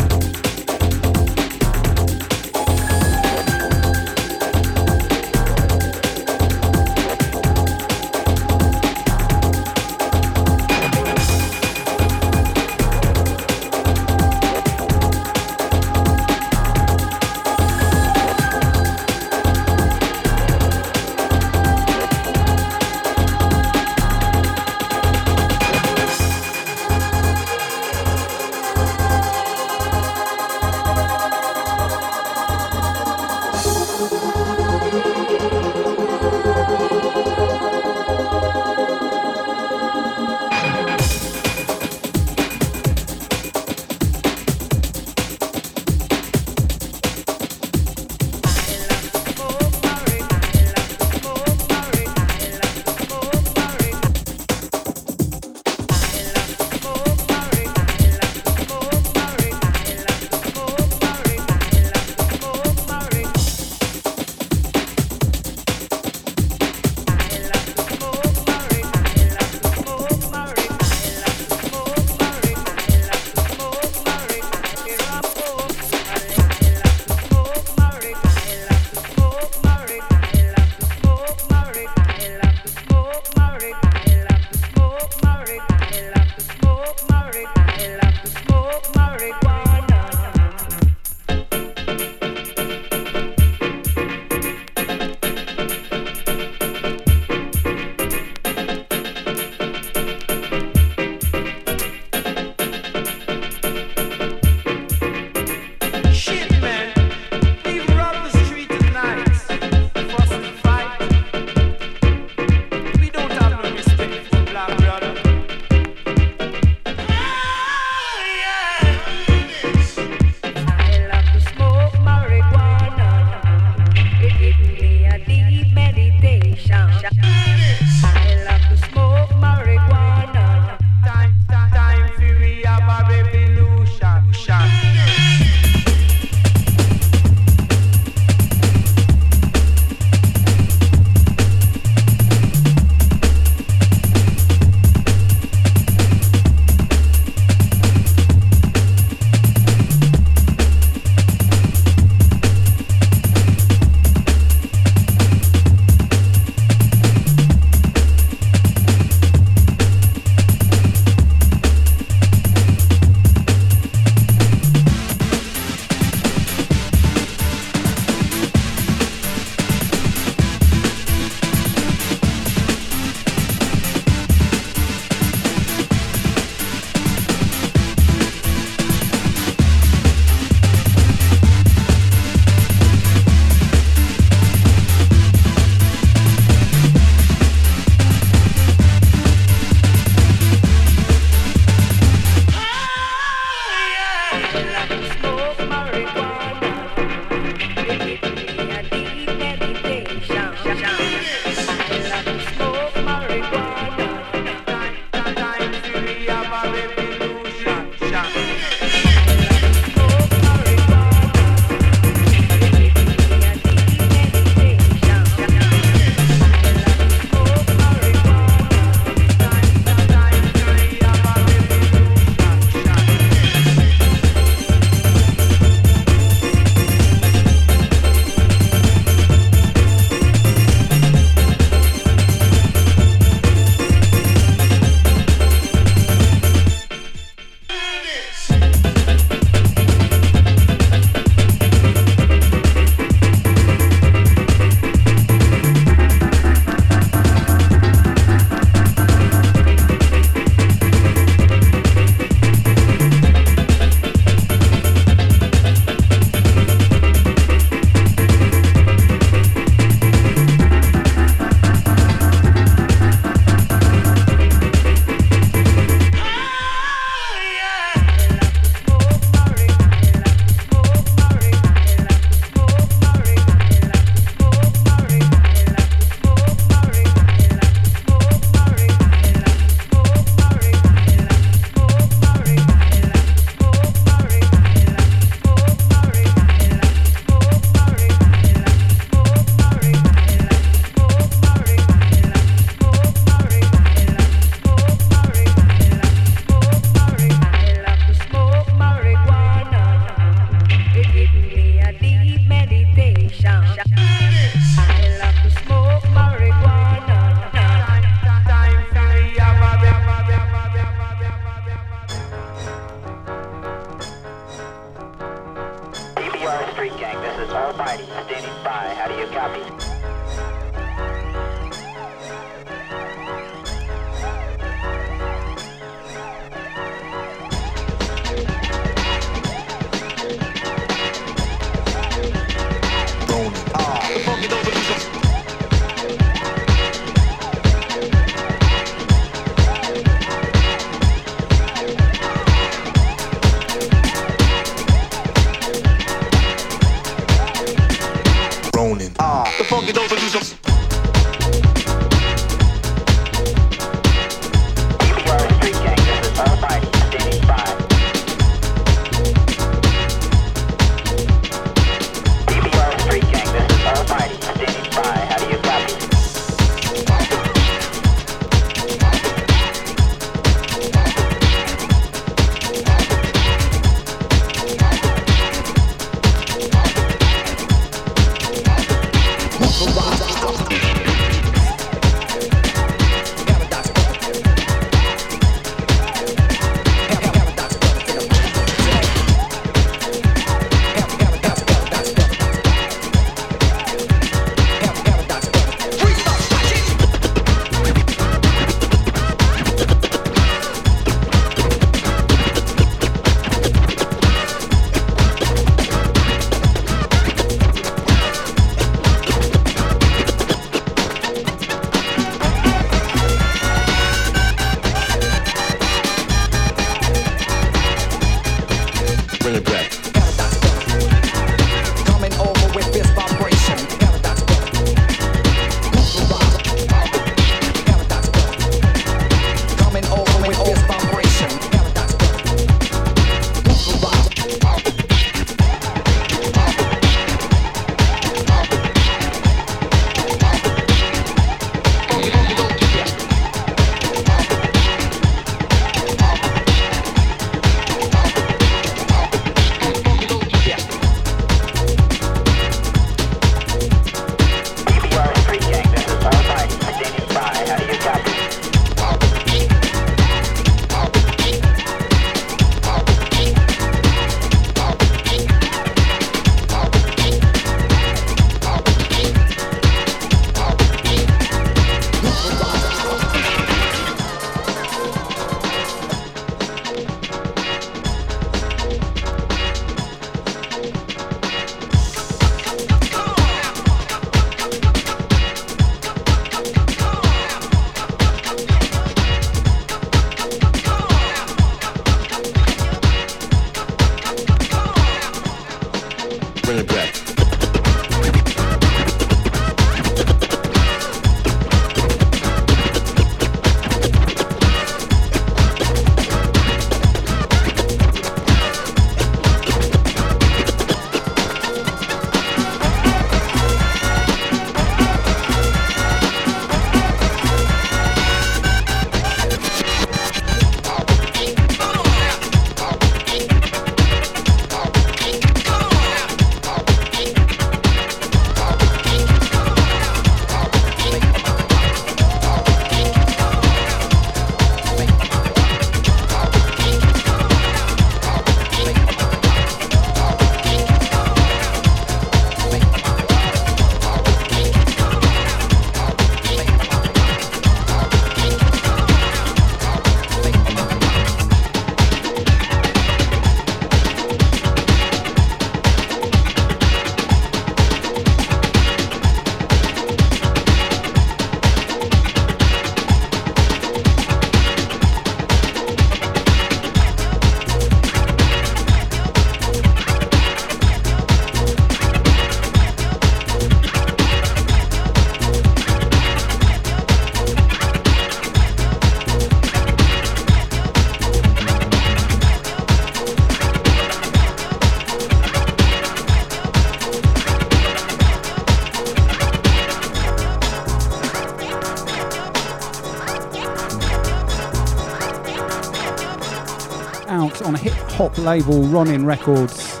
Hop label, Ronin Records.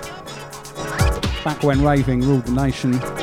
Back when raving ruled the nation.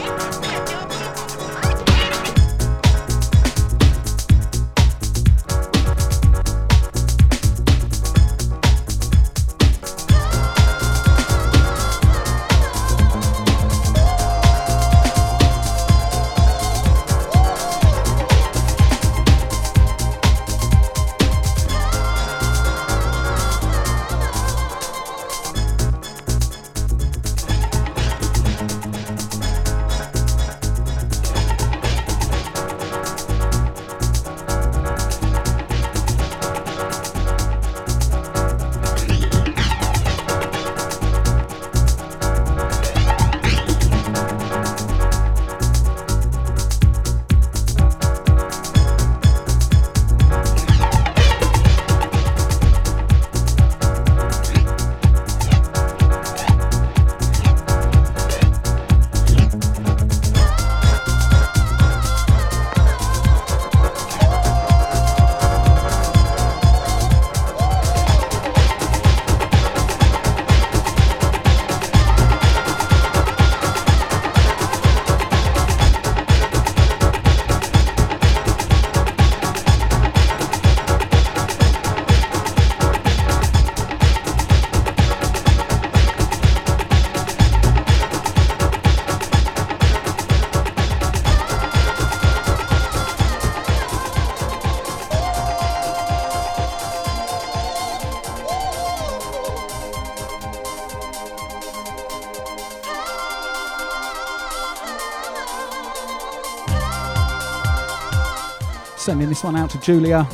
Sending this one out to Julia.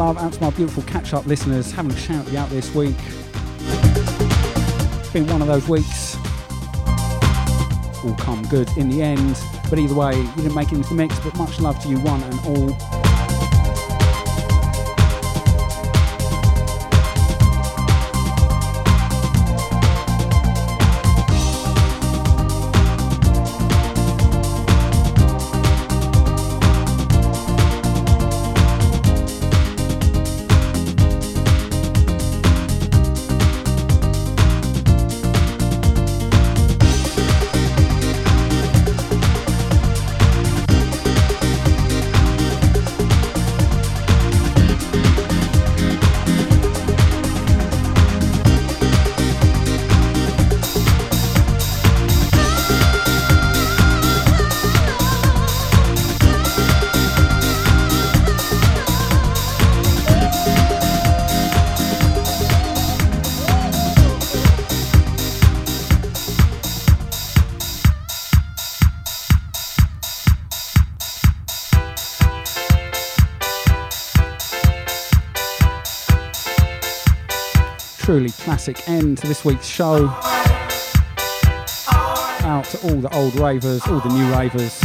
Love out to my beautiful catch up listeners, having a shout you out this week. It's been one of those weeks. All come good in the end. But either way, you didn't make it into the mix, but much love to you, one and all. classic end to this week's show. Out to all the old ravers, all the new ravers.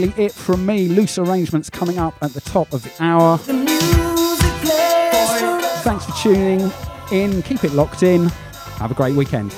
nearly it from me. Loose arrangements coming up at the top of the hour. Thanks for tuning in. Keep it locked in. Have a great weekend.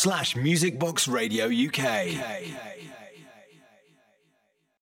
Slash musicboxradio UK.